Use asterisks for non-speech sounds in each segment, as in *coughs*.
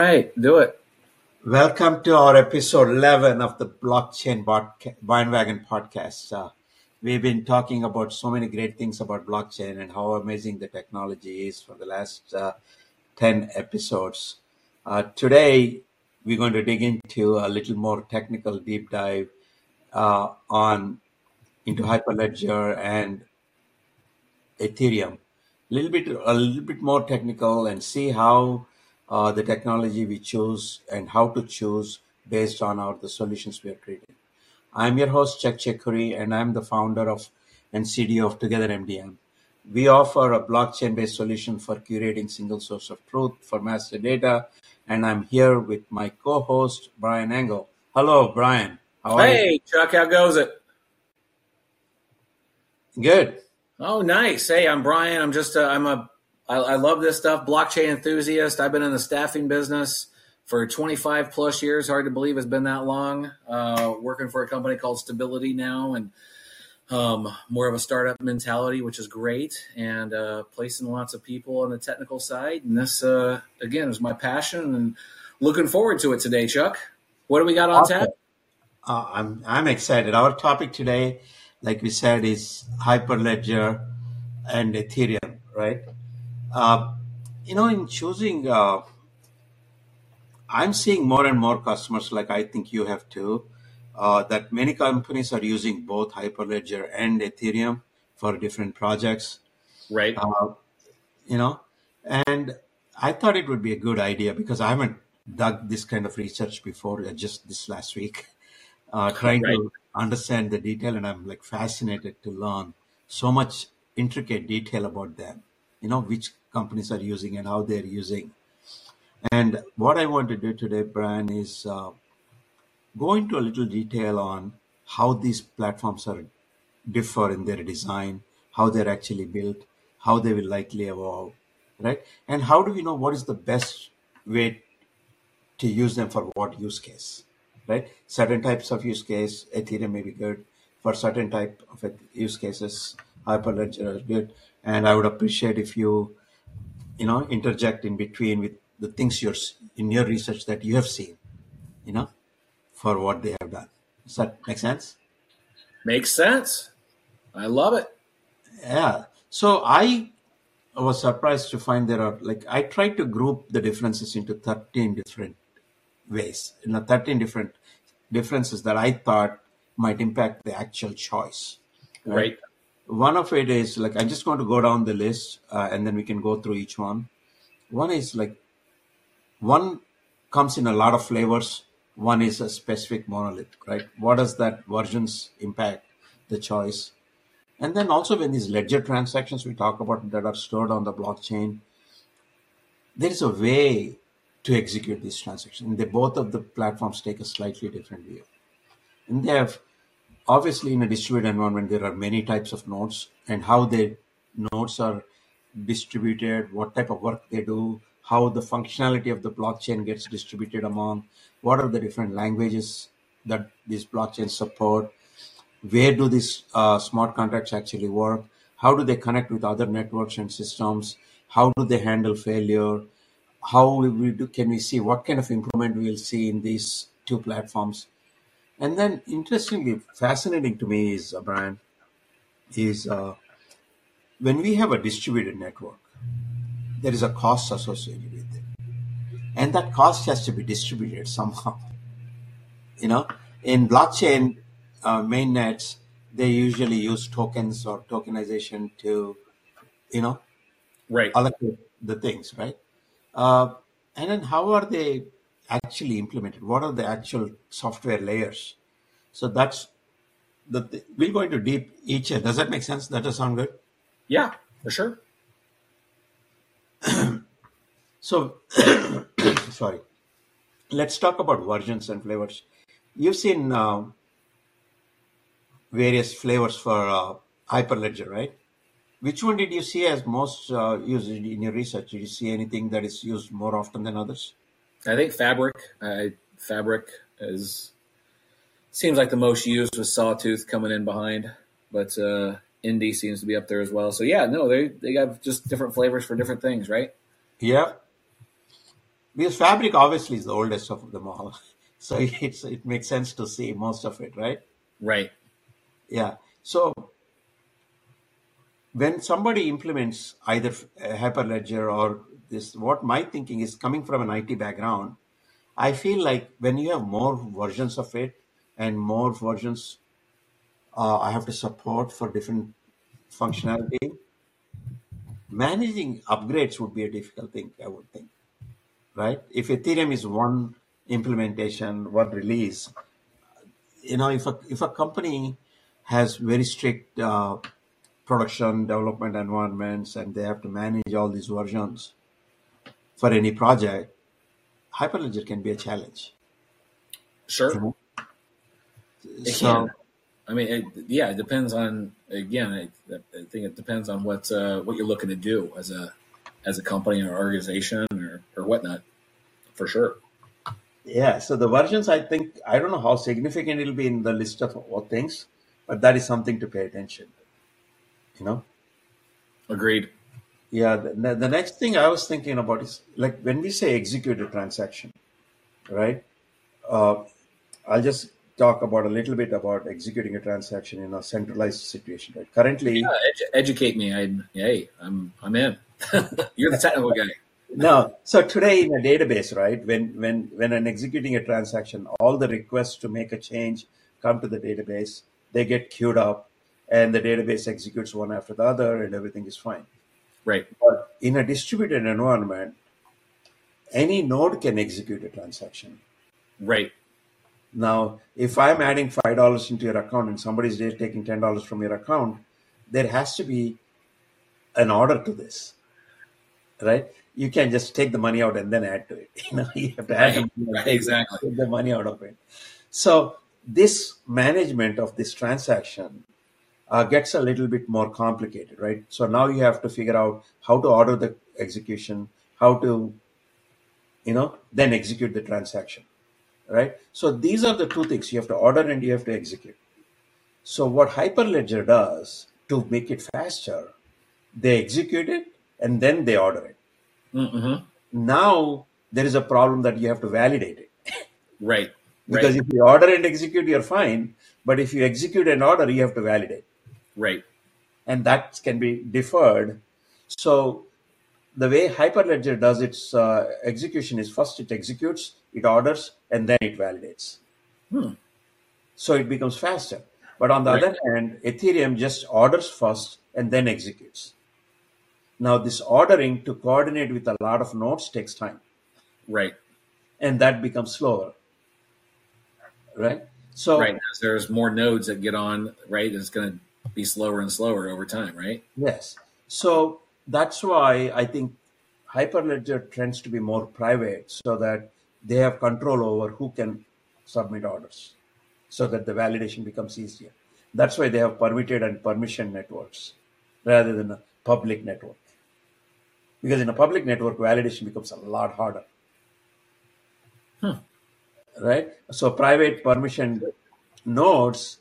right, do it. Welcome to our episode 11 of the Blockchain Bandwagon podcast. Uh, we've been talking about so many great things about blockchain and how amazing the technology is for the last uh, 10 episodes. Uh, today, we're going to dig into a little more technical deep dive uh, on into Hyperledger and Ethereum. A little bit, a little bit more technical, and see how uh, the technology we choose and how to choose based on our the solutions we are creating. I'm your host Chuck Chekuri, and I'm the founder of and CDO of Together MDM. We offer a blockchain-based solution for curating single source of truth for master data, and I'm here with my co-host Brian Engel. Hello, Brian. How hey? Chuck. How goes it? Good. Oh, nice. Hey, I'm Brian. I'm just i I'm a I, I love this stuff. Blockchain enthusiast. I've been in the staffing business for 25 plus years. Hard to believe it's been that long. Uh, working for a company called Stability now, and um, more of a startup mentality, which is great, and uh, placing lots of people on the technical side. And this, uh, again, is my passion, and looking forward to it today, Chuck. What do we got on awesome. tap? Uh, I'm I'm excited. Our topic today, like we said, is Hyperledger and Ethereum, right? Uh, you know, in choosing, uh, I'm seeing more and more customers, like I think you have too, uh, that many companies are using both Hyperledger and Ethereum for different projects. Right. Uh, you know, and I thought it would be a good idea because I haven't dug this kind of research before, uh, just this last week, *laughs* uh, trying right. to understand the detail, and I'm like fascinated to learn so much intricate detail about them. You know, which companies are using and how they're using. And what I want to do today, Brian, is uh, go into a little detail on how these platforms are differ in their design, how they're actually built, how they will likely evolve, right? And how do we know what is the best way to use them for what use case, right? Certain types of use case, Ethereum may be good. For certain type of use cases, Hyperledger is good. And I would appreciate if you you know interject in between with the things you're in your research that you have seen you know for what they have done. Does that make sense? Makes sense. I love it. Yeah. So i was surprised to find there are like i tried to group the differences into 13 different ways you know 13 different differences that i thought might impact the actual choice right, right one of it is like i'm just going to go down the list uh, and then we can go through each one. One is like one comes in a lot of flavors. One is a specific monolith right? What does that versions impact the choice? And then also when these ledger transactions we talk about that are stored on the blockchain there is a way to execute these transactions. And they both of the platforms take a slightly different view. And they have obviously in a distributed environment there are many types of nodes and how the nodes are distributed what type of work they do how the functionality of the blockchain gets distributed among what are the different languages that these blockchains support where do these uh, smart contracts actually work how do they connect with other networks and systems how do they handle failure how we do, can we see what kind of improvement we will see in these two platforms and then, interestingly, fascinating to me is, uh, Brian, is uh, when we have a distributed network, there is a cost associated with it. And that cost has to be distributed *laughs* somehow. You know, in blockchain uh, mainnets, they usually use tokens or tokenization to, you know, right. allocate the things, right? Uh, and then how are they actually implemented? What are the actual software layers? So that's the th- we'll go into deep each. Does that make sense? That does sound good. Yeah, for sure. *clears throat* so, *coughs* sorry. Let's talk about versions and flavors. You've seen uh, various flavors for uh, Hyperledger, right? Which one did you see as most uh, used in your research? Did you see anything that is used more often than others? I think Fabric. I, Fabric is seems like the most used with Sawtooth coming in behind, but uh, Indy seems to be up there as well. So yeah, no, they they got just different flavors for different things, right? Yeah. because Fabric obviously is the oldest of them all, *laughs* so it's it makes sense to see most of it, right? Right. Yeah. So when somebody implements either Hyperledger or this, what my thinking is coming from an IT background, I feel like when you have more versions of it and more versions, uh, I have to support for different functionality. Managing upgrades would be a difficult thing, I would think, right? If Ethereum is one implementation, one release, you know, if a if a company has very strict uh, production development environments and they have to manage all these versions for any project, Hyperledger can be a challenge. Sure. You know? It So can. I mean, it, yeah, it depends on. Again, I, I think it depends on what uh, what you're looking to do as a as a company or organization or, or whatnot. For sure. yeah, so the versions I think I don't know how significant it'll be in the list of all things, but that is something to pay attention. to, You know. Agreed. Yeah, the, the next thing I was thinking about is like when we say execute a transaction, right? Uh, I'll just talk about a little bit about executing a transaction in a centralized situation. Right? Currently, Yeah, edu- educate me. I hey, I'm I'm in. *laughs* you're the technical guy. no. So today in a database, right? When when when I'm executing a transaction, all the requests to make a change come to the database. They get queued up, and the database executes one after the other, and everything is fine. Right. But in a distributed environment, any node can execute a transaction. Right. Now, if I'm adding five dollars into your account and somebody's taking ten dollars from your account, there has to be an order to this, right? You can't just take the money out and then add to it. *laughs* You know, you have to add Right. money Right. Exactly. the money out of it. So this management of this transaction uh, gets a little bit more complicated, right? So now you have to figure out how to order the execution, how to, you know, then execute the transaction, right? So these are the two things you have to order and you have to execute. So what Hyperledger does to make it faster, they execute it and then they order it. Mm-hmm. Now there is a problem that you have to validate it Right. because Right. if you order and execute, you're fine. But if you execute an order, you have to validate. Right. and that can be deferred. So the way Hyperledger does its uh, execution is first it executes, it orders, and then it validates. Hmm. So it becomes faster. But on the Right. other hand, Ethereum just orders first and then executes. Now this ordering to coordinate with a lot of nodes takes time, Right. and that becomes slower, right? So Right. As there's more nodes that get on, right, it's going to be slower and slower over time, right? Yes. So that's why I think Hyperledger tends to be more private so that they have control over who can submit orders so that the validation becomes easier. That's why they have permitted and permission networks rather than a public network. Because in a public network, validation becomes a lot harder. Hmm. Right? So private permission nodes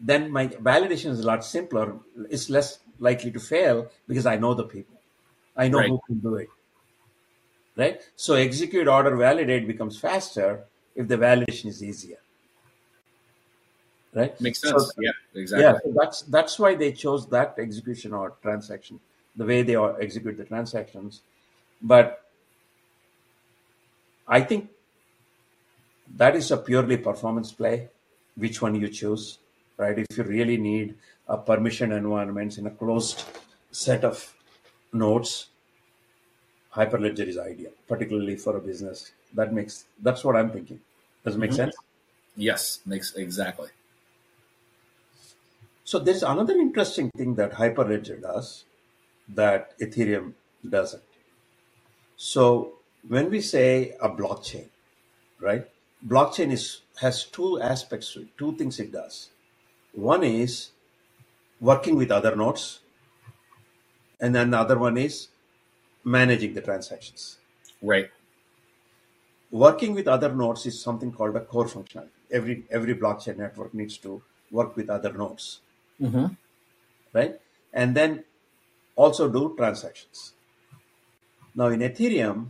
then my validation is a lot simpler. It's less likely to fail because I know the people. I know Right. who can do it. Right? So execute, order, validate becomes faster if the validation is easier. Right? Makes So- sense. yeah. Exactly. yeah, so that's that's why they chose that execution or transaction, the way they are- execute the transactions. But I think that is a purely performance play, which one you choose, right? If you really need a permission environments in a closed set of nodes, Hyperledger is ideal, particularly for a business. That makes that's what I'm thinking. Does it make Mhm. sense? Yes. Makes exactly. So there's another interesting thing that Hyperledger does that Ethereum doesn't. So when we say a blockchain, right? Blockchain is has two aspects to it, two things it does. One is working with other nodes, and then the other one is managing the transactions. Right. Working with other nodes is something called a core functionality. Every every blockchain network needs to work with other nodes. Mm-hmm. right? And then also do transactions. Now in Ethereum,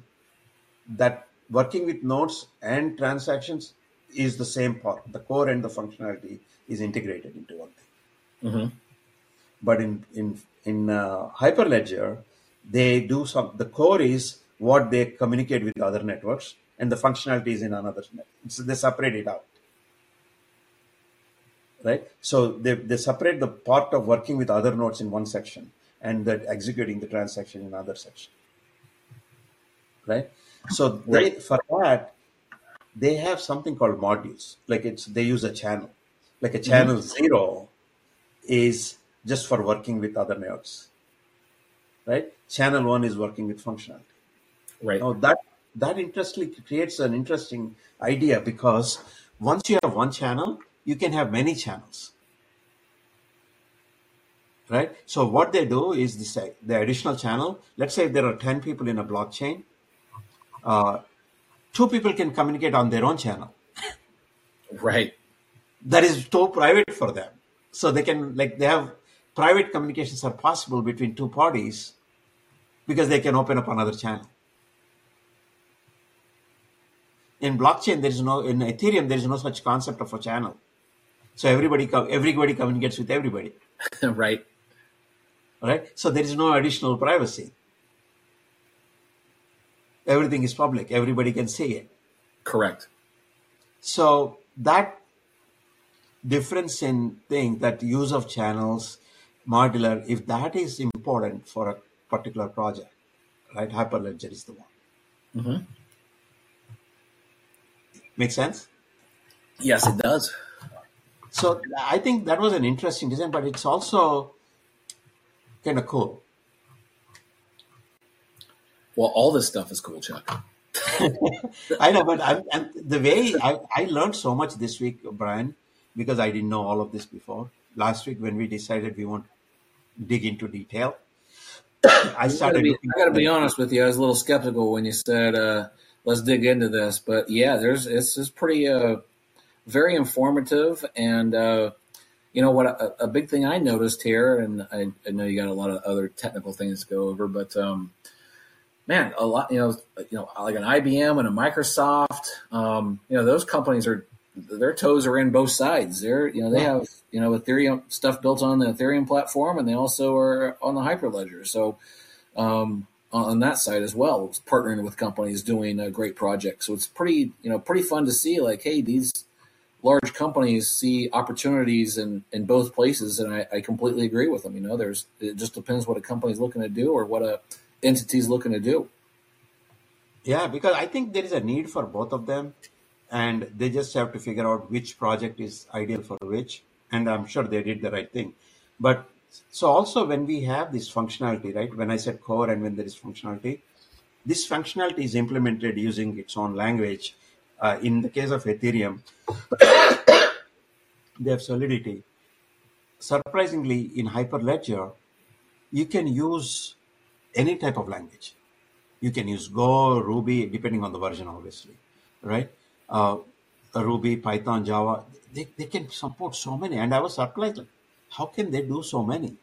that working with nodes and transactions is the same part. The core and the functionality is integrated into one thing. Mm-hmm. But in in in uh, Hyperledger, they do some. The core is what they communicate with other networks, and the functionality is in another. So they separate it out, right? So they they separate the part of working with other nodes in one section, and that executing the transaction in another section, right? So they Right. for that they have something called modules. Like it's they use a channel. Like a channel zero is just for working with other nodes, right? Channel one is working with functionality. Right. Now that that interestingly creates an interesting idea because once you have one channel, you can have many channels, right? So what they do is this: the additional channel. Let's say there are ten people in a blockchain. Uh, two people can communicate on their own channel. Right. That is too private for them, so they can like they have private communications are possible between two parties because they can open up another channel. in blockchain there is no in ethereum there is no such concept of a channel. So everybody everybody communicates with everybody. *laughs* Right. right? So there is no additional privacy. Everything is public. Everybody can see it. Correct. so that difference in thing that use of channels modular if that is important for a particular project right hyperledger is the one Mm-hmm. make sense Yes, it does. So I think that was an interesting design, but it's also kind of cool. Well, all this stuff is cool, Chuck. *laughs* I know, but I'm, I'm, the way I, I learned so much this week, Brian, because I didn't know all of this before. Last week, when we decided we want to dig into detail, *coughs* I started be, I gotta be honest with you. I was a little skeptical when you said, uh, "Let's dig into this." But yeah, there's it's it's pretty uh, very informative, and uh, you know what? A, a big thing I noticed here, and I, I know you got a lot of other technical things to go over, but um, man, a lot you know, you know, like an IBM and a Microsoft, um, you know, those companies are their toes are in both sides. They're you know they have you know Ethereum stuff built on the Ethereum platform, and they also are on the Hyperledger. So um, on that side as well, it's partnering with companies doing a great project. So it's pretty you know pretty fun to see like hey these large companies see opportunities in, in both places, and I, I completely agree with them. You know, there's it just depends what a company's looking to do or what a entity's looking to do. Yeah, because I think there is a need for both of them, and they just have to figure out which project is ideal for which. And I'm sure they did the right thing. But so also when we have this functionality, right? When I said core and when there is functionality, this functionality is implemented using its own language. Uh, in the case of Ethereum, *coughs* they have Solidity. Surprisingly, in Hyperledger, you can use any type of language. You can use Go, Ruby, depending on the version, obviously, right? Uh, Ruby, Python, Java, they, they can support so many. And I was surprised, like, how can they do so many?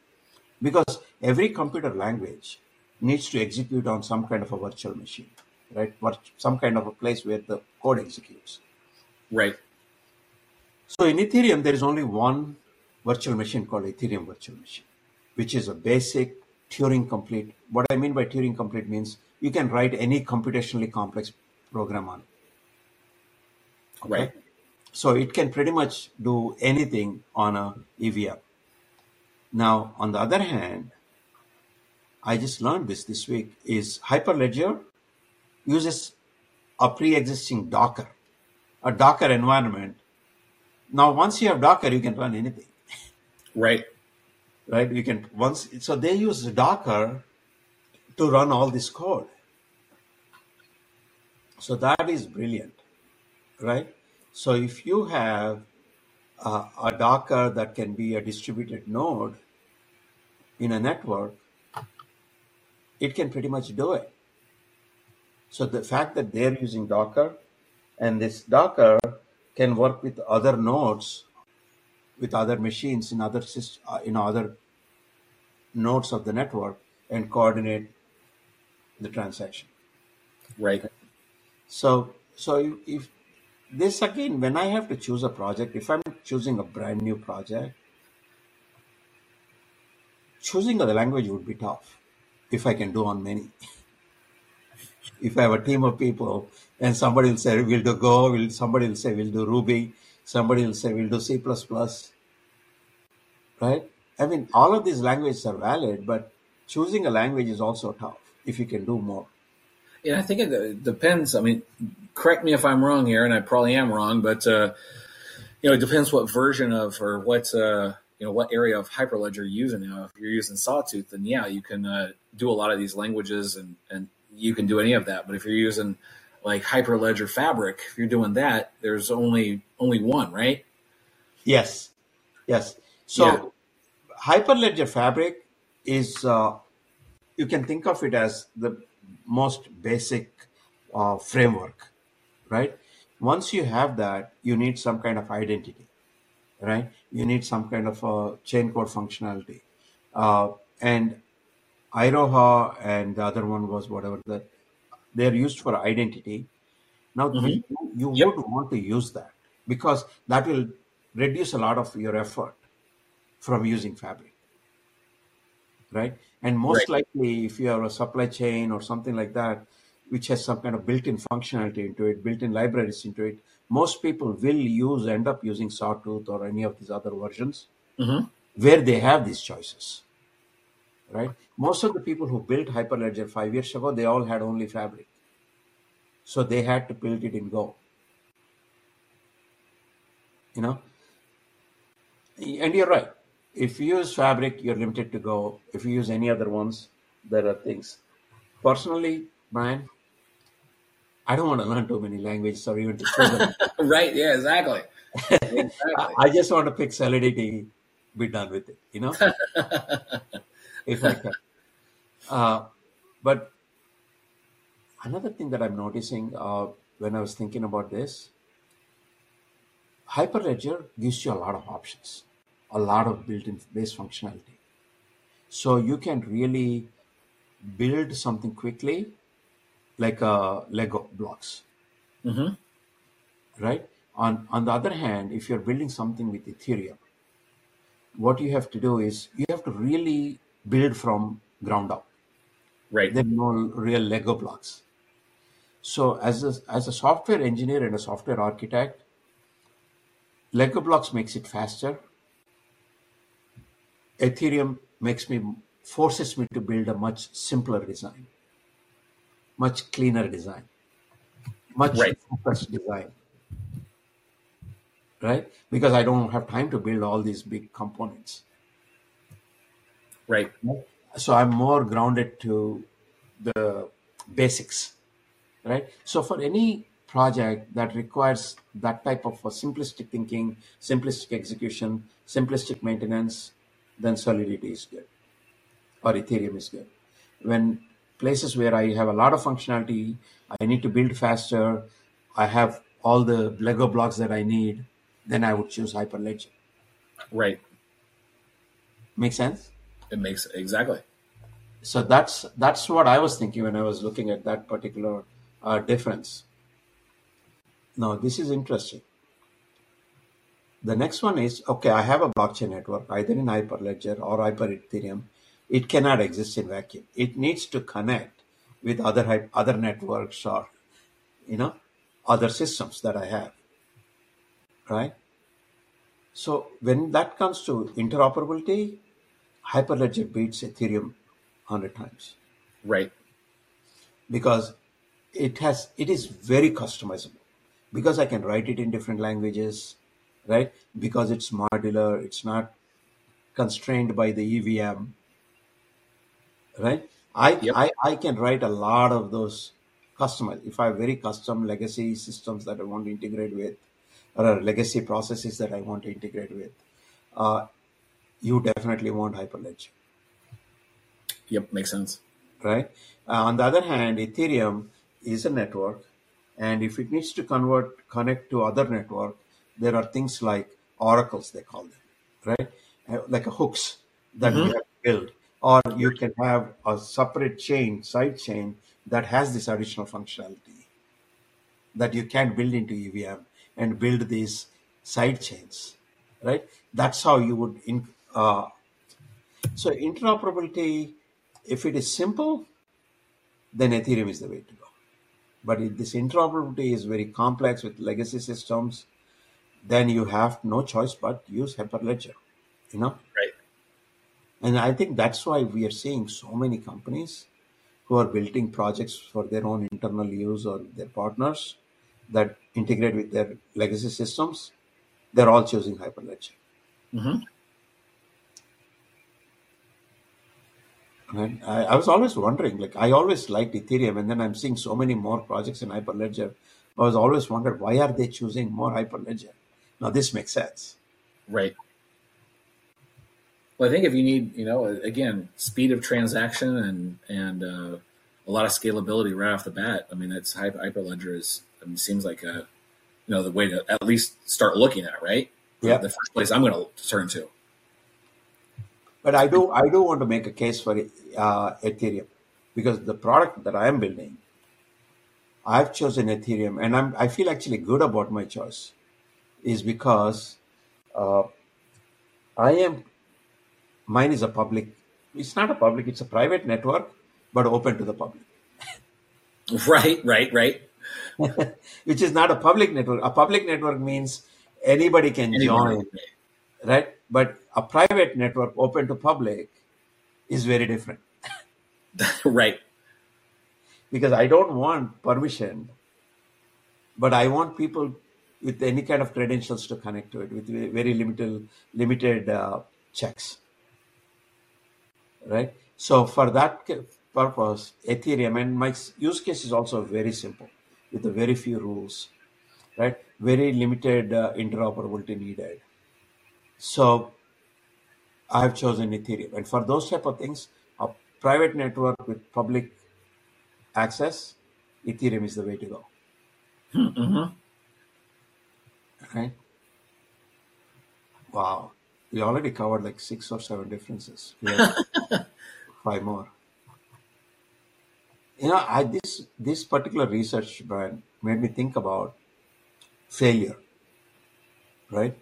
Because every computer language needs to execute on some kind of a virtual machine, right? Some kind of a place where the code executes. Right. So in Ethereum, there is only one virtual machine called Ethereum Virtual Machine, which is a basic Turing complete. What I mean by Turing complete means you can write any computationally complex program on it. Right. So it can pretty much do anything on a EVM. Now, on the other hand, I just learned this this week is Hyperledger uses a pre-existing Docker, a Docker environment. Now, once you have Docker, you can run anything, Right. *laughs* right? You can once so they use Docker to run all this code. So that is brilliant, right? So if you have uh, a Docker that can be a distributed node in a network, it can pretty much do it. So the fact that they're using Docker and this Docker can work with other nodes, with other machines in other uh, in other nodes of the network and coordinate the transaction. Right. So, so if, if this again, when I have to choose a project, if I'm choosing a brand new project, choosing the language would be tough if I can do on many. *laughs* if I have a team of people and somebody will say we'll do Go, will somebody will say we'll do Ruby, somebody will say we'll do C right? I mean, all of these languages are valid, but choosing a language is also tough if you can do more. Yeah, I think it depends. I mean, correct me if I'm wrong here, and I probably am wrong, but uh, you know, it depends what version of or what uh, you know what area of Hyperledger you're using. Now, if you're using Sawtooth, then yeah, you can uh, do a lot of these languages, and and you can do any of that. But if you're using like Hyperledger Fabric, if you're doing that, there's only only one, right? Yes, yes. So yeah. Hyperledger Fabric is uh, you can think of it as the most basic uh, framework, right? Once you have that, you need some kind of identity, right? You need some kind of a chain code functionality, uh, and Iroha and the other one was whatever that they're used for identity. Now mm-hmm. you, you yep. would want to use that because that will reduce a lot of your effort from using Fabric, right? And most right. likely, if you have a supply chain or something like that, which has some kind of built-in functionality into it, built-in libraries into it, most people will use end up using Sawtooth or any of these other versions mm-hmm. where they have these choices, right? Most of the people who built Hyperledger five years ago, they all had only Fabric, so they had to build it in Go. You know, and you're right if you use Fabric, you're limited to Go. If you use any other ones, there are things. Personally, Brian, I don't want to learn too many languages or even to *laughs* right? Yeah, exactly. exactly. *laughs* I just want to pick Solidity, be done with it. You know, *laughs* if I can. Uh, but another thing that I'm noticing uh, when I was thinking about this, Hyperledger gives you a lot of options a lot of built-in base functionality. So you can really build something quickly, like uh, Lego blocks. Mm-hmm. Right. On on the other hand, if you're building something with Ethereum, what you have to do is you have to really build from ground up. Right. There are no real Lego blocks. So as a, as a software engineer and a software architect, Lego blocks makes it faster Ethereum makes me forces me to build a much simpler design, much cleaner design, much right. focused design. Right? Because I don't have time to build all these big components. Right. So I'm more grounded to the basics. Right. So for any project that requires that type of simplistic thinking, simplistic execution, simplistic maintenance, then Solidity is good or Ethereum is good. When places where I have a lot of functionality, I need to build faster, I have all the Lego blocks that I need, then I would choose Hyperledger. Right. Make sense? It makes exactly. So that's that's what I was thinking when I was looking at that particular uh, difference. Now this is interesting. The next one is, okay, I have a blockchain network, either in Hyperledger or Hyper Ethereum. It cannot exist in vacuum. It needs to connect with other other networks or, you know, other systems that I have, right? So when that comes to interoperability, Hyperledger beats Ethereum hundred times. Right. Because it has it is very customizable. Because I can write it in different languages, right? Because it's modular, it's not constrained by the EVM, right? I, yep. I, I can write a lot of those customized. If I have very custom legacy systems that I want to integrate with, or legacy processes that I want to integrate with, uh, you definitely want Hyperledger. Yep, makes sense. Right. Uh, on the other hand, Ethereum is a network, and if it needs to convert connect to other network, there are things like oracles, they call them, right? Uh, like a hooks that mm-hmm. you have to build. Or you can have a separate chain, side chain, that has this additional functionality. that you can't build into EVM and build these side chains, right? That's how you would. In, uh, so interoperability, if it is simple, then Ethereum is the way to go. But if this interoperability is very complex with legacy systems, then you have no choice but use Hyperledger, you know? Right. And I think that's why we are seeing so many companies who are building projects for their own internal use or their partners that integrate with their legacy systems. They're all choosing Hyperledger. hmm And I, I was always wondering, like I always liked Ethereum, and then I'm seeing so many more projects in Hyperledger. I was always wondered why are they choosing more Hyperledger? Now this makes sense. Right. Well, I think if you need, you know, again, speed of transaction and and uh, a lot of scalability right off the bat. I mean, it's Hyperledger is. I mean, seems like a, you know, the way to at least start looking at, right? Yeah. The first place I'm going to turn to. But I do I do want to make a case for uh, Ethereum because the product that I am building, I've chosen Ethereum, and I'm I feel actually good about my choice, is because uh, I am mine is a public. It's not a public. It's a private network, but open to the public. *laughs* Right. Right. Right. *laughs* Which is not a public network. A public network means anybody can Anybody. join, right? But a private network open to public is very different *laughs* right. because I don't want permission, but I want people with any kind of credentials to connect to it with very limited limited uh, checks, right? So for that purpose, Ethereum and my use case is also very simple with very few rules, right? Very limited uh, interoperability needed. So I've chosen Ethereum, and for those type of things, a private network with public access, Ethereum is the way to go, hmm right? Wow, we already covered like six or seven differences. *laughs* Five more. You know, I this this particular research, Brian, made me think about failure, right?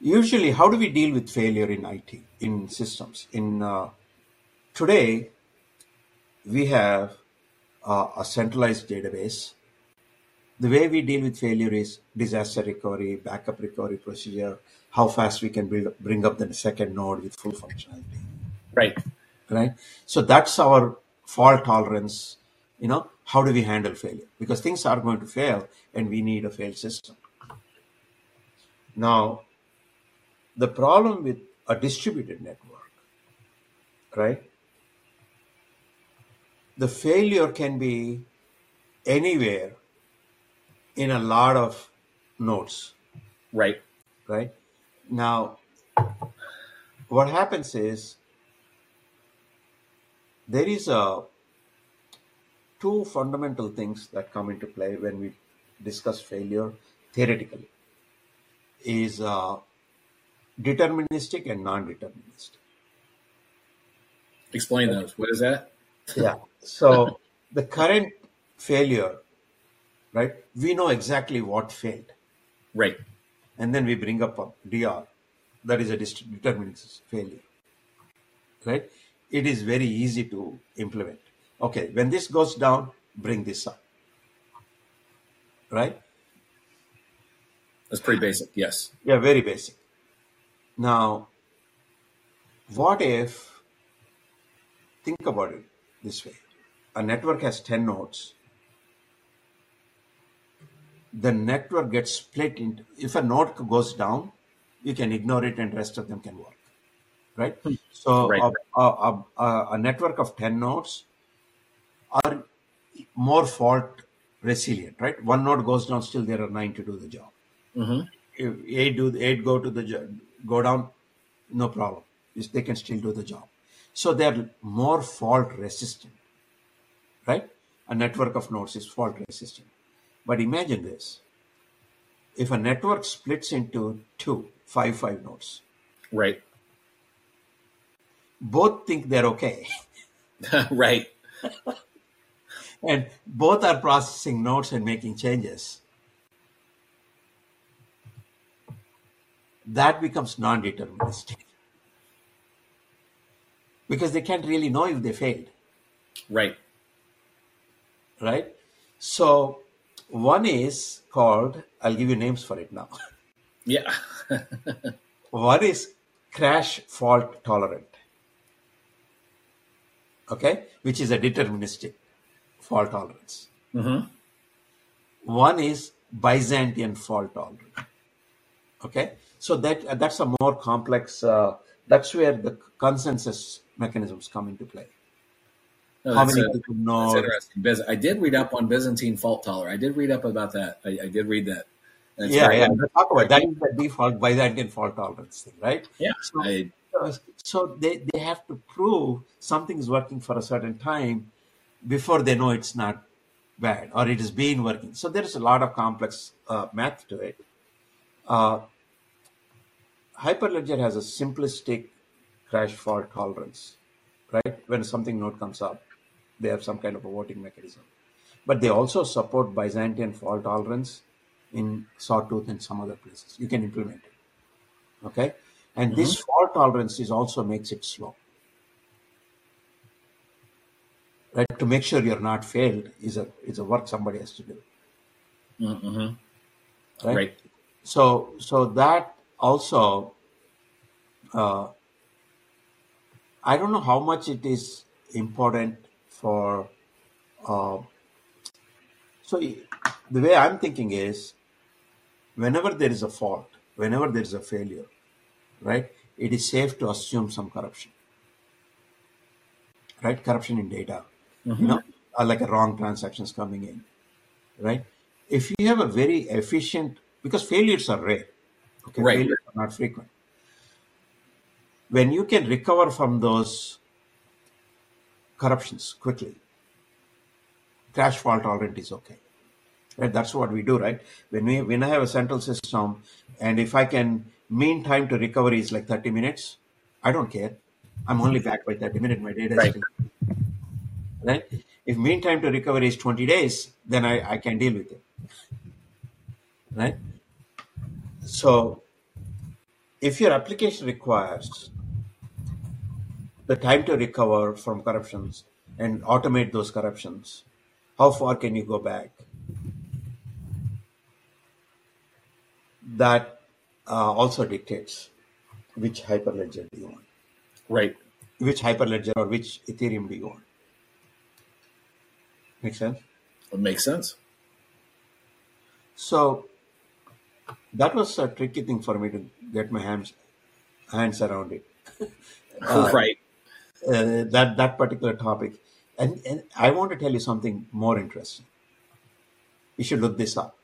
Usually, how do we deal with failure in IT, in systems? In uh, today, we have uh, a centralized database. The way we deal with failure is disaster recovery, backup recovery procedure, how fast we can build, bring up the second node with full functionality Right. right? So that's our fault tolerance. You know, how do we handle failure? Because things are going to fail, and we need a failed system. Now, the problem with a distributed network, right? The failure can be anywhere in a lot of nodes, Right. right? Now, what happens is there is a two fundamental things that come into play when we discuss failure theoretically is uh, deterministic and non-deterministic Explain those. What is that? yeah so the current failure right? We know exactly what failed. Right. and then we bring up a dr that is a deterministic failure right? It is very easy to implement. Okay when this goes down bring this up right? That's pretty basic. Yes. yeah very basic. Now what if think about it this way. A network has 10 nodes the network gets split into if a node goes down you can ignore it and rest of them can work right so Right. a, a, a, a network of 10 nodes are more fault resilient right one node goes down still there are nine to do the job hmm if eight do eight go to the go down, no problem. They can still do the job. So they're more fault resistant, right? A network of nodes is fault resistant. But imagine this: if a network splits into two, five, five nodes, Right. both think they're okay, *laughs* right. *laughs* and both are processing nodes and making changes. That becomes non-deterministic because they can't really know if they failed, Right. right? So one is called, I'll give you names for it now. Yeah. *laughs* One is crash fault tolerant, okay, which is a deterministic fault tolerance. hmm One is Byzantine fault tolerant, okay. So that that's a more complex. Uh, that's where the consensus mechanisms come into play. No, How many uh, people that's know? interesting. Biz- I did read up on Byzantine fault tolerance. I did read up about that. I, I did read that. It's Yeah, yeah. Let's talk about that. Is the default Byzantine fault tolerance thing, right? Yeah. So, I, so they, they have to prove something is working for a certain time before they know it's not bad or it has been working. So there's a lot of complex uh, math to it. Uh, Hyperledger has a simplistic crash fault tolerance, right? When something node comes up, they have some kind of a voting mechanism. But they also support Byzantine fault tolerance in Sawtooth and some other places. You can implement it. Okay? And this fault tolerance is also makes it slow. Right? To make sure you're not failed is a is a work somebody has to do. mhm. Right? Right. So so that also uh, I don't know how much it is important for uh, so the way I'm thinking is whenever there is a fault, whenever there is a failure, right, it is safe to assume some corruption. Right? Corruption in data. You know, uh, like a wrong transactions coming in. Right? If you have a very efficient because failures are rare. Okay, Right. failures are not frequent. When you can recover from those corruptions quickly, crash fault tolerant is okay. Right? That's what we do, right? When we when I have a central system and if I can mean time to recovery is like 30 minutes, I don't care. I'm only back by 30 minutes. My data Right. is still right. If mean time to recovery is 20 days, then I, I can deal with it. Right? So if your application requires the time to recover from corruptions and automate those corruptions, how far can you go back? That uh, also dictates which hyperledger do you want, Right. which hyperledger or which Ethereum do you want. Make sense? It makes sense. So that was a tricky thing for me to get my hands hands around it. Uh, *laughs* right. Uh, that that particular topic. And, and I want to tell you something more interesting. You should look this up.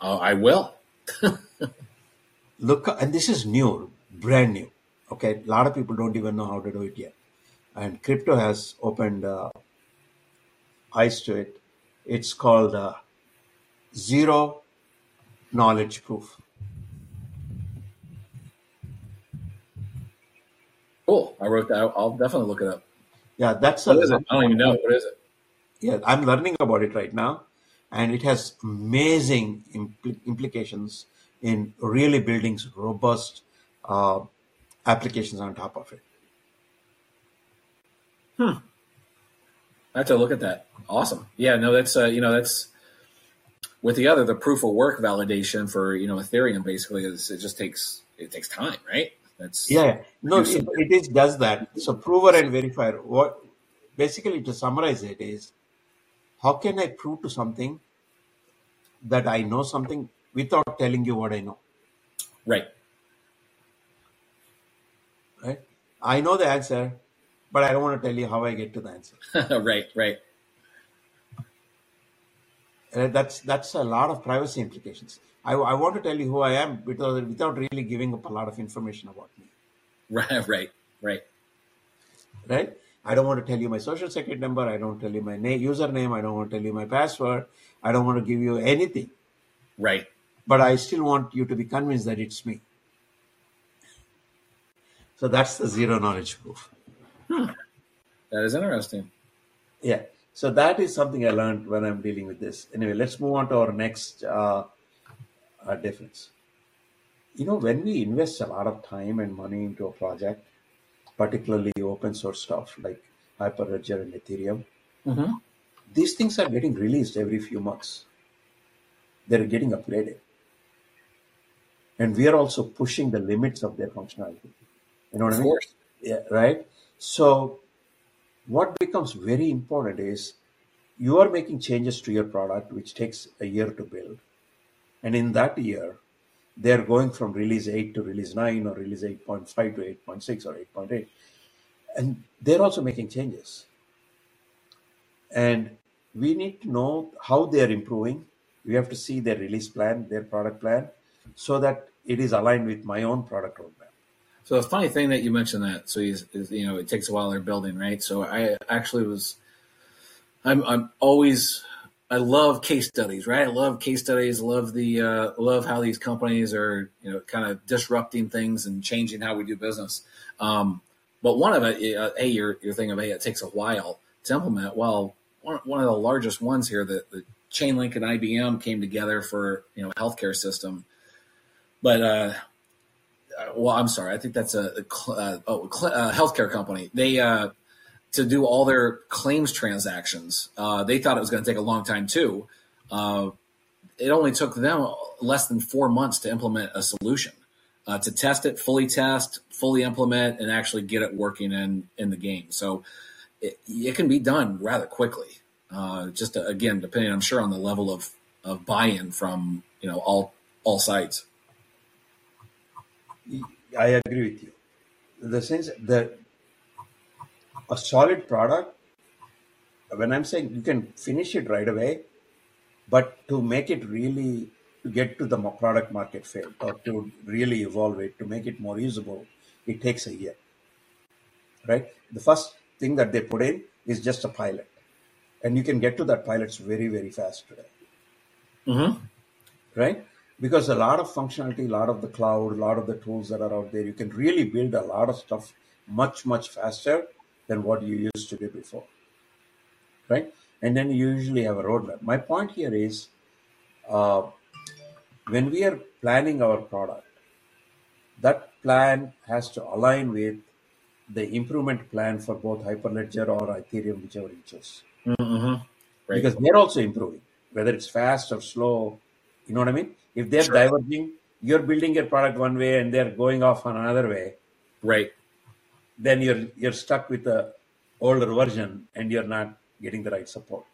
Oh, I will. *laughs* Look, and this is new, brand new. Okay, a lot of people don't even know how to do it yet, and crypto has opened uh, eyes to it. It's called uh, zero knowledge proof. Cool. I wrote that. I'll definitely look it up. Yeah, that's What is it? I don't even know. What is it? yeah i'm learning about it right now and it has amazing impl- implications in really building robust uh, applications on top of it Hmm. I have to look at that. Awesome. Yeah. No, that's uh, you know that's with the other the proof of work validation for you know Ethereum basically is it just takes it takes time, right? That's yeah yeah. no it, it is does that so prover and verifier what basically to summarize it is how can i prove to something that i know something without telling you what i know right. right i know the answer but i don't want to tell you how i get to the answer *laughs* right. Right. And that's that's a lot of privacy implications. I, I want to tell you who I am without, without really giving up a lot of information about me, Right. Right. Right. right? I don't want to tell you my social security number. I don't tell you my na- username. I don't want to tell you my password. I don't want to give you anything. Right. But I still want you to be convinced that it's me. So that's the zero knowledge proof. That is interesting. Yeah. So that is something I learned when I'm dealing with this. Anyway, let's move on to our next uh, uh, difference. You know, when we invest a lot of time and money into a project, particularly open source stuff like Hyperledger and Ethereum, hmm these things are getting released every few months. They're getting upgraded. And we are also pushing the limits of their functionality. You know what I Of mean? course. Yeah, right? So, what becomes very important is you are making changes to your product, which takes a year to build. And in that year, they're going from release 8 to release 9 or release 8.5 to 8.6 or 8.8. And they're also making changes. And we need to know how they're improving. We have to see their release plan, their product plan, so that it is aligned with my own product roadmap. So the funny thing that you mentioned that, so is, you know, it takes a while they're building, right? So I actually was, I'm, I'm always, I love case studies, right? I love case studies. Love the, uh, love how these companies are, you know, kind of disrupting things and changing how we do business. Um, but one of it, uh, hey, you're, you're thinking of, hey, it takes a while to implement. Well, one, one of the largest ones here, the, the Chainlink and IBM came together for, you know, healthcare system. But, uh, uh, well, I'm sorry. I think that's a, a cl- uh, oh, cl- uh, healthcare company. They uh, to do all their claims transactions. Uh, they thought it was going to take a long time too. Uh, it only took them less than four months to implement a solution, uh, to test it, fully test, fully implement, and actually get it working in in the game. So it, it can be done rather quickly. Uh, just to, again, depending, I'm sure, on the level of of buy-in from you know all all sides. I agree with you. The sense that a solid product, when I'm saying you can finish it right away, but to make it really to get to the product market fit or to really evolve it, to make it more usable, it takes a year, right? The first thing that they put in is just a pilot, and you can get to that pilots very, very fast today Mm-hmm. right? Because a lot of functionality, a lot of the cloud, a lot of the tools that are out there, you can really build a lot of stuff much, much faster than what you used to do before, right? And then you usually have a roadmap. My point here is uh, when we are planning our product, that plan has to align with the improvement plan for both Hyperledger or Ethereum, whichever you choose Mm-hmm. Right. because they're also improving, whether it's fast or slow. You know what I mean? If they're Sure. diverging, you're building your product one way and they're going off on another way, Right. Then you're you're stuck with the older version and you're not getting the right support.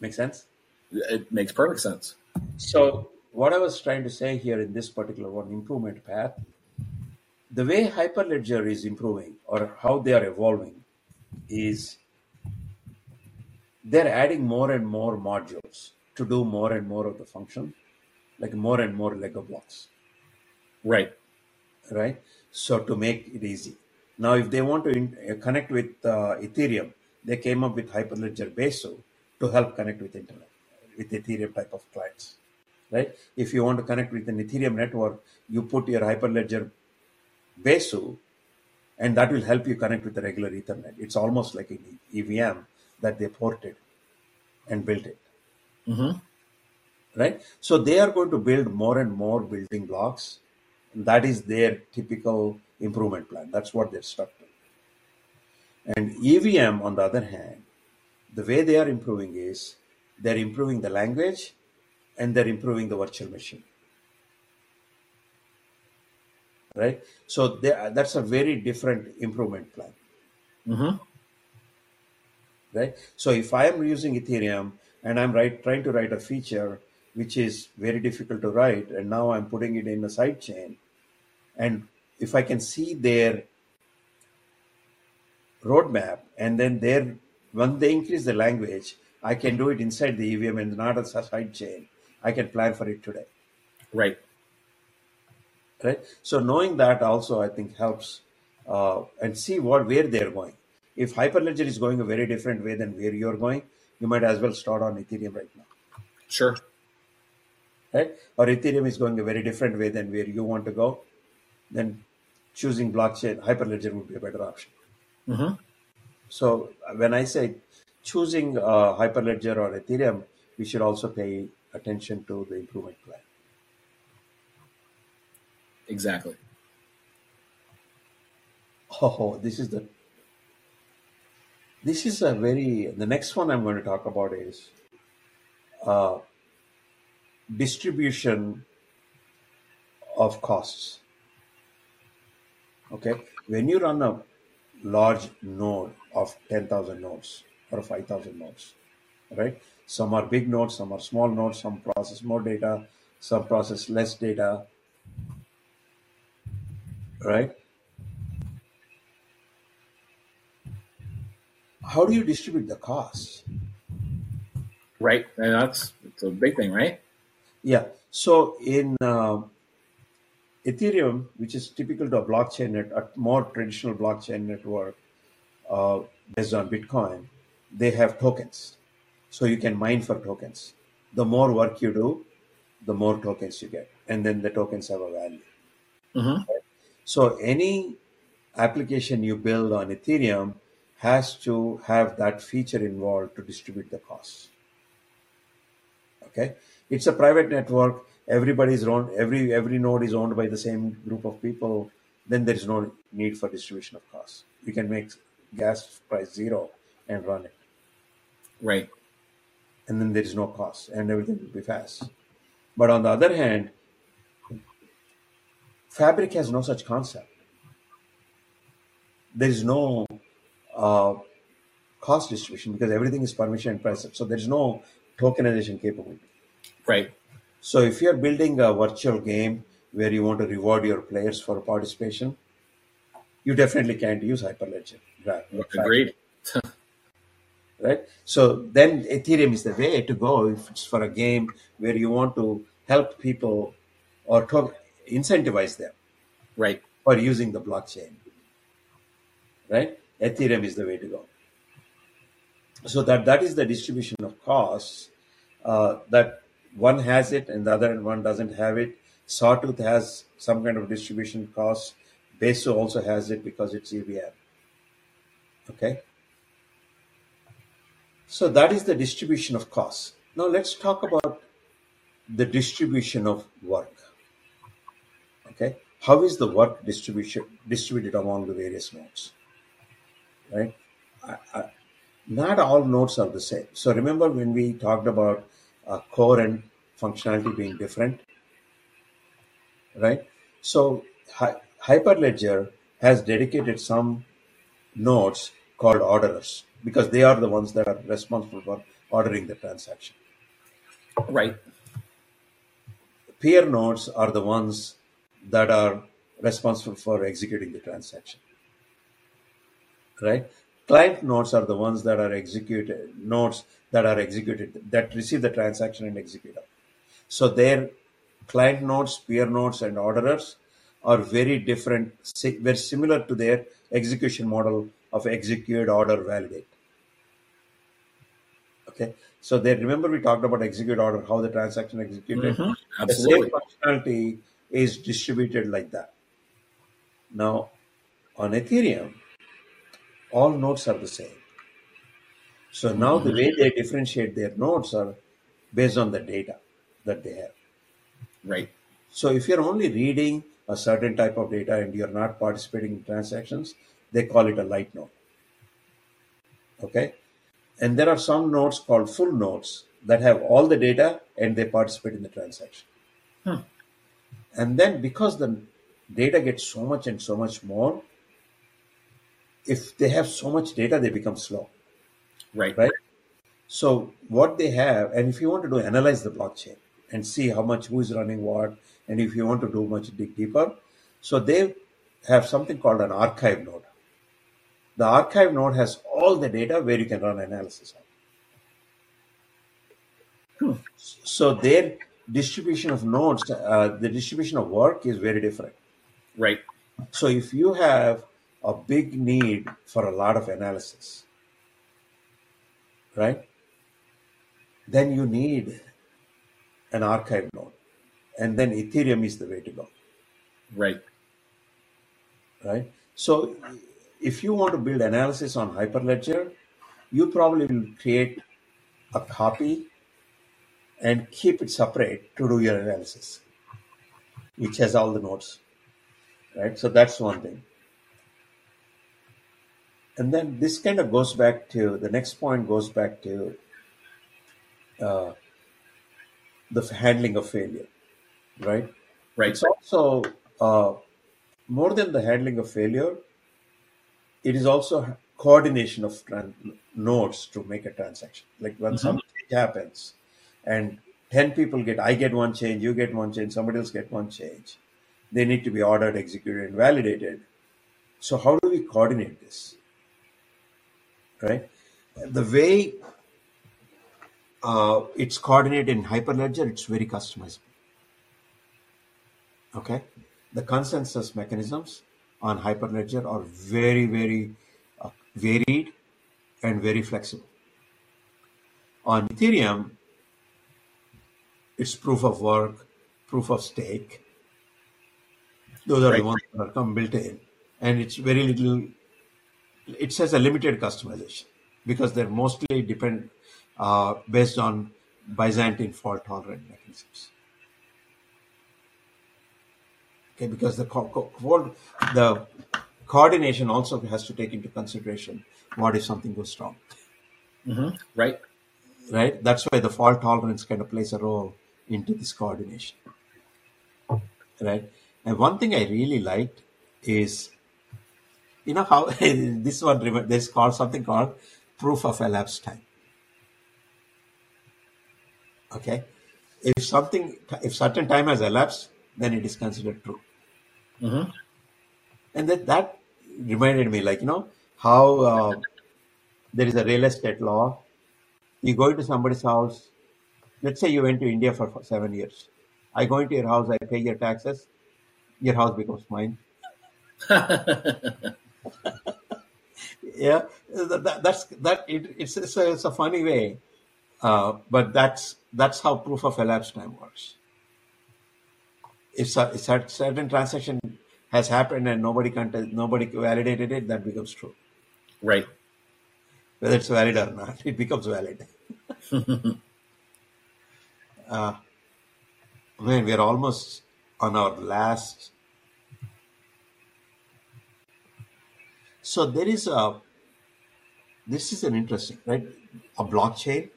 Make sense? It makes perfect sense. So what I was trying to say here in this particular one improvement path, the way Hyperledger is improving or how they are evolving is they're adding more and more modules to do more and more of the function, like more and more Lego blocks, Right. Right? So to make it easy. Now, if they want to in, uh, connect with uh, Ethereum, they came up with Hyperledger Besu to help connect with internet, with Ethereum type of clients, right? If you want to connect with an Ethereum network, you put your Hyperledger Besu, and that will help you connect with the regular Ethereum. It's almost like an EVM that they ported and built it, Mm-hmm. right? So they are going to build more and more building blocks. That is their typical improvement plan. That's what they're stuck to. And EVM, on the other hand, the way they are improving is they're improving the language and they're improving the virtual machine, right? So they, that's a very different improvement plan. Mm-hmm. right? So if I am using Ethereum and I'm right, trying to write a feature which is very difficult to write, and now I'm putting it in a side chain, and if I can see their roadmap and then their when they increase the language, I can do it inside the EVM and not a side chain. I can plan for it today, Right. right? So knowing that also I think helps uh, and see what where they're going. If Hyperledger is going a very different way than where you're going, you might as well start on Ethereum right now, Sure. right? Or Ethereum is going a very different way than where you want to go, then choosing blockchain Hyperledger would be a better option. Mm-hmm. So when I say choosing uh, Hyperledger or Ethereum, we should also pay attention to the improvement plan. Exactly. Oh, this is the this is a very the next one I'm going to talk about is uh, distribution of costs. Okay, when you run a large node of 10,000 nodes or 5,000 nodes, right? Some are big nodes, some are small nodes, some process more data, some process less data, right? How do you distribute the costs? Right. And that's it's a big thing, right? Yeah. So in uh, Ethereum, which is typical to a blockchain net, a more traditional blockchain network uh, based on Bitcoin, they have tokens. So you can mine for tokens. The more work you do, the more tokens you get, and then the tokens have a value. Mm-hmm. So any application you build on Ethereum has to have that feature involved to distribute the costs. Okay, it's a private network. Everybody's owned. Every every node is owned by the same group of people. Then there is no need for distribution of costs. You can make gas price zero and run it, Right. and then there is no cost, and everything will be fast. But on the other hand, Fabric has no such concept. There is no uh, cost distribution because everything is permission and price. So there is no tokenization capability. Right. So if you're building a virtual game where you want to reward your players for participation, you definitely can't use Hyperledger. Right. Agreed. *laughs* Right. So then Ethereum is the way to go if it's for a game where you want to help people or to incentivize them Right. for using the blockchain. Right? Ethereum is the way to go. So that that is the distribution of costs. Uh, that one has it and the other one doesn't have it. Sawtooth has some kind of distribution costs. Besu also has it because it's EVM. Okay. So that is the distribution of costs. Now let's talk about the distribution of work. Okay, how is the work distribution distributed among the various nodes? Right, I, I, not all nodes are the same. So remember when we talked about core and functionality being different, right? So Hy- Hyperledger has dedicated some nodes called orderers because they are the ones that are responsible for ordering the transaction. Right. Peer nodes are the ones that are responsible for executing the transaction. Right? Client nodes are the ones that are executed nodes that are executed that receive the transaction and execute it. So their client nodes, peer nodes, and orderers are very different, very similar to their execution model of execute, order, validate. Okay. So they remember we talked about execute order, how the transaction executed. Mhm. The same functionality is distributed like that. Now, on Ethereum, all nodes are the same. So now the way they differentiate their nodes are based on the data that they have. Right. So if you're only reading a certain type of data and you're not participating in transactions, they call it a light node. Okay? And there are some nodes called full nodes that have all the data and they participate in the transaction. Hmm. And then because the data gets so much and so much more, if they have so much data, they become slow Right. right? So what they have, and if you want to do analyze the blockchain and see how much who is running what, and if you want to do much dig deeper, so they have something called an archive node. The archive node has all the data where you can run analysis on. So their distribution of nodes, uh, the distribution of work is very different. Right. So if you have a big need for a lot of analysis, right? Then you need an archive node. And then Ethereum is the way to go, Right. right? So if you want to build analysis on Hyperledger, you probably will create a copy and keep it separate to do your analysis, which has all the nodes, right? So that's one thing. And then this kind of goes back to the next point goes back to uh, the handling of failure, right? Right. It's also uh, more than the handling of failure. It is also coordination of tran- nodes to make a transaction. Like when Mm-hmm. some change happens, and ten people get, I get one change, you get one change, somebody else get one change. They need to be ordered, executed, and validated. So how do we coordinate this? Right. The way uh, it's coordinated in Hyperledger, it's very customizable. Okay, the consensus mechanisms on Hyperledger are very, very uh, varied and very flexible. On Ethereum, it's proof of work, proof of stake. Those are the ones that are come built in, and it's very little. It has a limited customization because they're mostly depend uh, based on Byzantine fault tolerant mechanisms. Okay, because the co- co- the coordination also has to take into consideration what if something goes wrong, Mm-hmm. Right. right? That's why the fault tolerance kind of plays a role into this coordination, right? And one thing I really liked is, you know how *laughs* this one there's called something called proof of elapsed time. Okay, if something if certain time has elapsed, then it is considered true. Mm-hmm. And that, that reminded me, like, you know, how uh, there is a real estate law. You go into somebody's house, let's say you went to India for, for seven years. I go into your house, I pay your taxes, your house becomes mine. *laughs* Yeah, that, that- that's that. It, it's it's a, it's a funny way, uh, but that's that's how proof of elapsed time works. If a, if a certain transaction has happened and nobody contest, nobody validated it, that becomes true. right. Whether it's valid or not, it becomes valid. *laughs* uh, man, we are almost on our last. So there is a. This is an interesting, right? A blockchain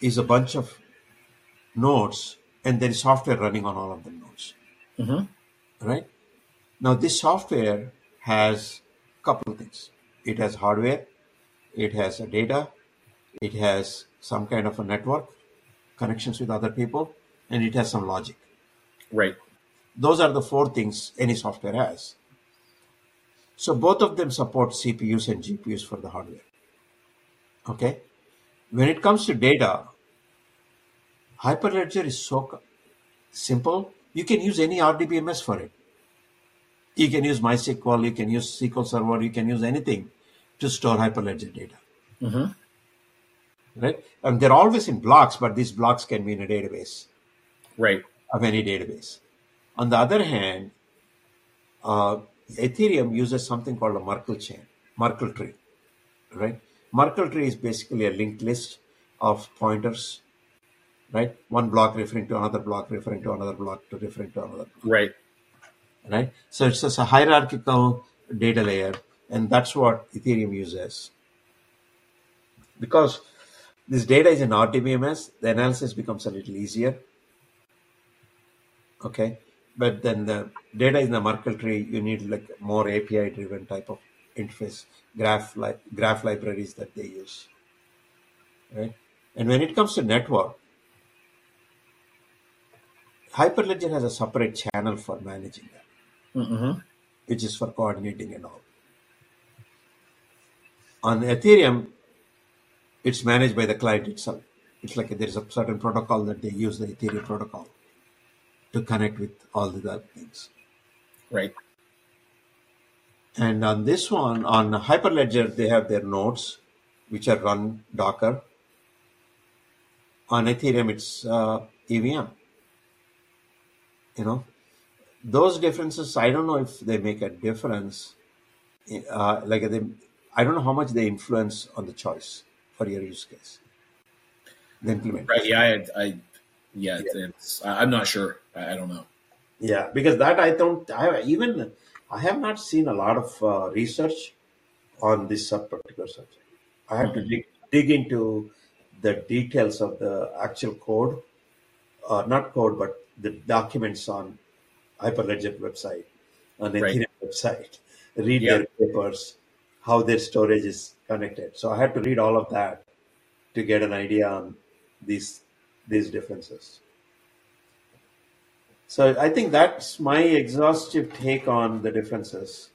is a bunch of nodes, and there is software running on all of the nodes, Mm-hmm. right? Now, this software has a couple of things. It has hardware, it has a data, it has some kind of a network, connections with other people, and it has some logic. Right. Those are the four things any software has. So both of them support CPUs and GPUs for the hardware. Okay? When it comes to data, Hyperledger is so simple. You can use any RDBMS for it. You can use MySQL, you can use SQL Server, you can use anything to store Hyperledger data. Mm-hmm. Right? And they're always in blocks, but these blocks can be in a database Right. of any database. On the other hand, uh, Ethereum uses something called a Merkle chain, Merkle tree, right? Merkle tree is basically a linked list of pointers, right? One block referring to another block, referring to another block, to referring to another block, Right. right? So it's just a hierarchical data layer, and that's what Ethereum uses. Because this data is in RDBMS, the analysis becomes a little easier. Okay, but then the data in the Merkle tree, you need like more API-driven type of interface, graph like graph libraries that they use, right? And when it comes to network, Hyperledger has a separate channel for managing that, Mm-hmm. which is for coordinating and all. On Ethereum, it's managed by the client itself. It's like there is a certain protocol that they use, the Ethereum protocol, to connect with all the other things. Right. And on this one, on Hyperledger, they have their nodes, which are run Docker. On Ethereum, it's uh, EVM. You know, those differences, I don't know if they make a difference uh, like they, I don't know how much they influence on the choice for your use case, the implementation. Right. Yeah. I. I yeah. It's, I'm not sure. I don't know. Yeah, because that I don't. I even I have not seen a lot of uh, research on this sub particular subject. I have to dig, dig into the details of the actual code, uh, not code, but the documents on Hyperledger website, on the Right. Ethereum website, *laughs* read Yeah. their papers, how their storage is connected. So I had to read all of that to get an idea on these these differences. So I think that's my exhaustive take on the differences.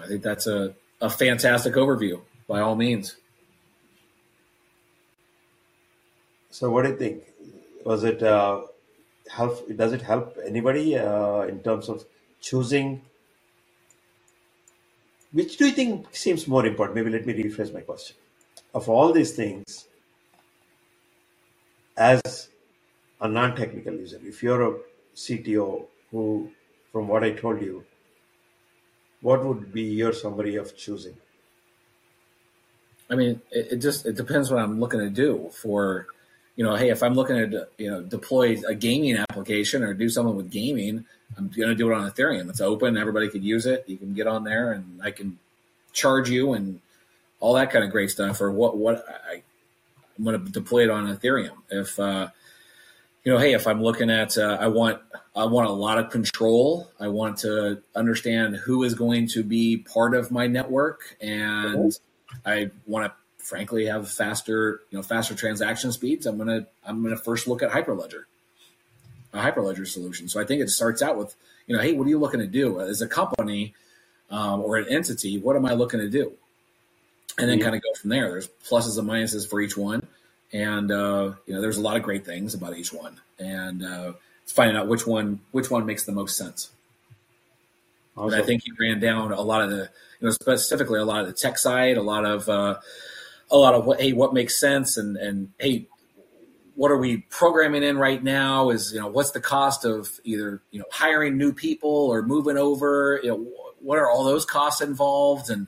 I think that's a, a fantastic overview by all means. So what do you think? Was it uh, help? Does it help anybody uh, in terms of choosing? Which do you think seems more important? Maybe let me rephrase my question. Of all these things, as a non-technical user, if you're a CTO who, from what I told you, what would be your summary of choosing? I mean, it, it just it depends what I'm looking to do. For you know, hey, if I'm looking to you know deploy a gaming application or do something with gaming, I'm going to do it on Ethereum. It's open; everybody could use it. You can get on there, and I can charge you and all that kind of great stuff. Or what what I, I'm going to deploy it on Ethereum. If uh, you know, hey, if I'm looking at, uh, I want, I want a lot of control. I want to understand who is going to be part of my network, and I want to, frankly, have faster, you know, faster transaction speeds. I'm gonna, I'm gonna first look at Hyperledger, a Hyperledger solution. So I think it starts out with, you know, hey, what are you looking to do as a company um, or an entity? What am I looking to do? And then kind of go from there. There's pluses and minuses for each one and uh, you know there's a lot of great things about each one. And uh, finding out which one which one makes the most sense. And i think you ran down a lot of the you know specifically a lot of the tech side a lot of uh, a lot of what hey what makes sense and and hey what are we programming in right now is you know what's the cost of either you know hiring new people or moving over? You know what are all those costs involved? And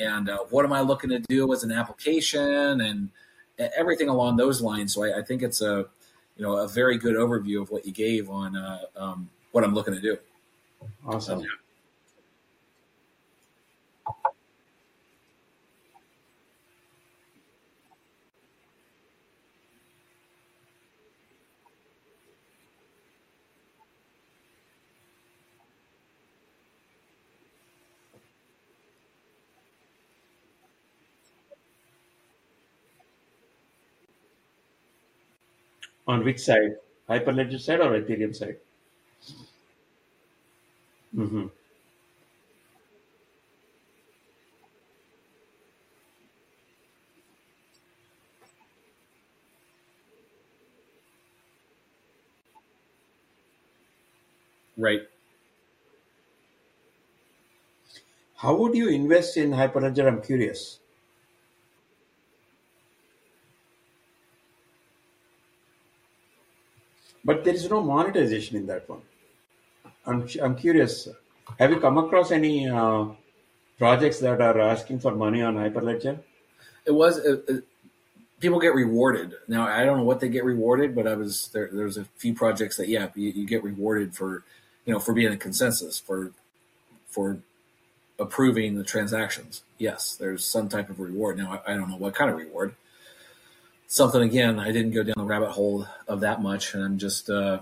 and uh, what am i looking to do as an application? And everything along those lines. So i, I think it's a you know a very good overview of what you gave on uh, um, what i'm looking to do. Awesome. On which side? Hyperledger side or Ethereum side? hmm right How would you invest in Hyperledger? I'm curious. But there is no monetization in that one. I'm, I'm curious. Have you come across any uh, projects that are asking for money on Hyperledger? it was people get rewarded now i don't know what they get rewarded but i was there there's a few projects that yeah you, you get rewarded for you know for being a consensus for for approving the transactions yes there's some type of reward now i, I don't know what kind of reward something again i didn't go down the rabbit hole of that much and i'm just uh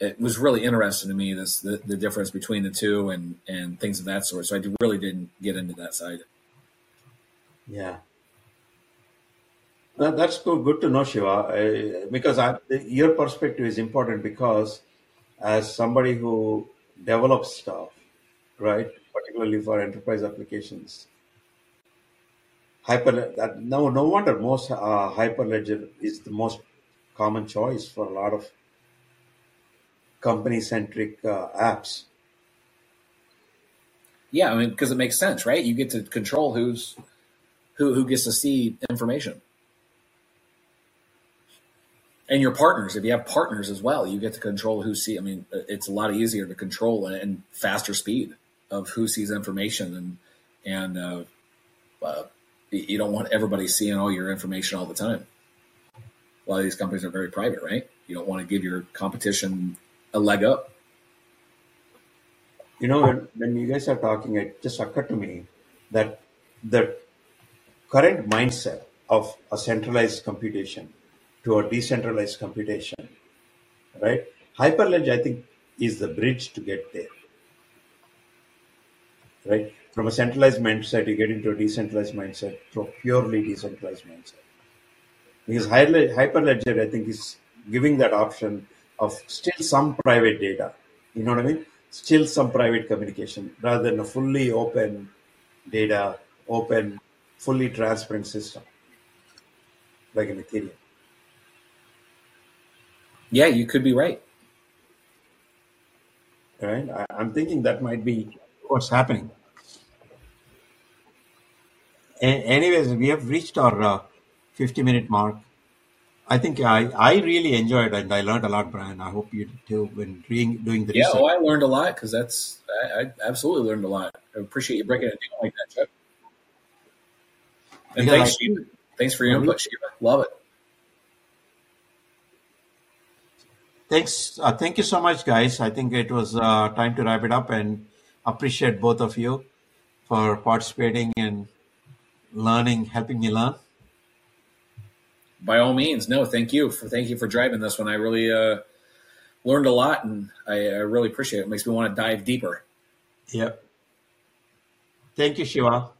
it was really interesting to me this the, the difference between the two and and things of that sort. So i really didn't get into that side. Yeah. That, that's good, to know, Shiva, because I, your perspective is important because as somebody who develops stuff, right, particularly for enterprise applications, hyper that no no wonder most uh, hyperledger is the most common choice for a lot of company centric uh, apps Yeah, I mean, because it makes sense, right? You get to control who's who who gets to see information, and your partners. If you have partners as well, you get to control who see. I mean, it's a lot easier to control and faster speed of who sees information and and uh, uh, you don't want everybody seeing all your information all the time. A lot of these companies are very private, right? You don't want to give your competition a leg up. You know, when, when you guys are talking, it just occurred to me that the current mindset of a centralized computation to a decentralized computation, right? Hyperledge, I think, is the bridge to get there, right? From a centralized mindset, you get into a decentralized mindset to a purely decentralized mindset. Because Hyperledger, I think, is giving that option of still some private data. You know what I mean? Still some private communication rather than a fully open data, open, fully transparent system like an Ethereum. Yeah, you could be right. Right? I, I'm thinking that might be what's happening. A- anyways, we have reached our uh, 50 minute mark. I think I, I really enjoyed it and I learned a lot, Brian. I hope you did too when re- doing the Yeah, research. oh, I learned a lot because that's I, I absolutely learned a lot. I appreciate you breaking it down like that, Chuck. And Because thanks, I Shiva. Thanks for your input, Shiva. Love it. Thanks. Uh, thank you so much, guys. I think it was uh, time to wrap it up and appreciate both of you for participating and learning, helping me learn. By all means, no, thank you for thank you for driving this one. I really uh, learned a lot, and I, I really appreciate it. It makes me want to dive deeper. Yep. Thank you, Shiva.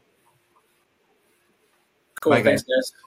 Cool. Bye, Thanks, guys. guys.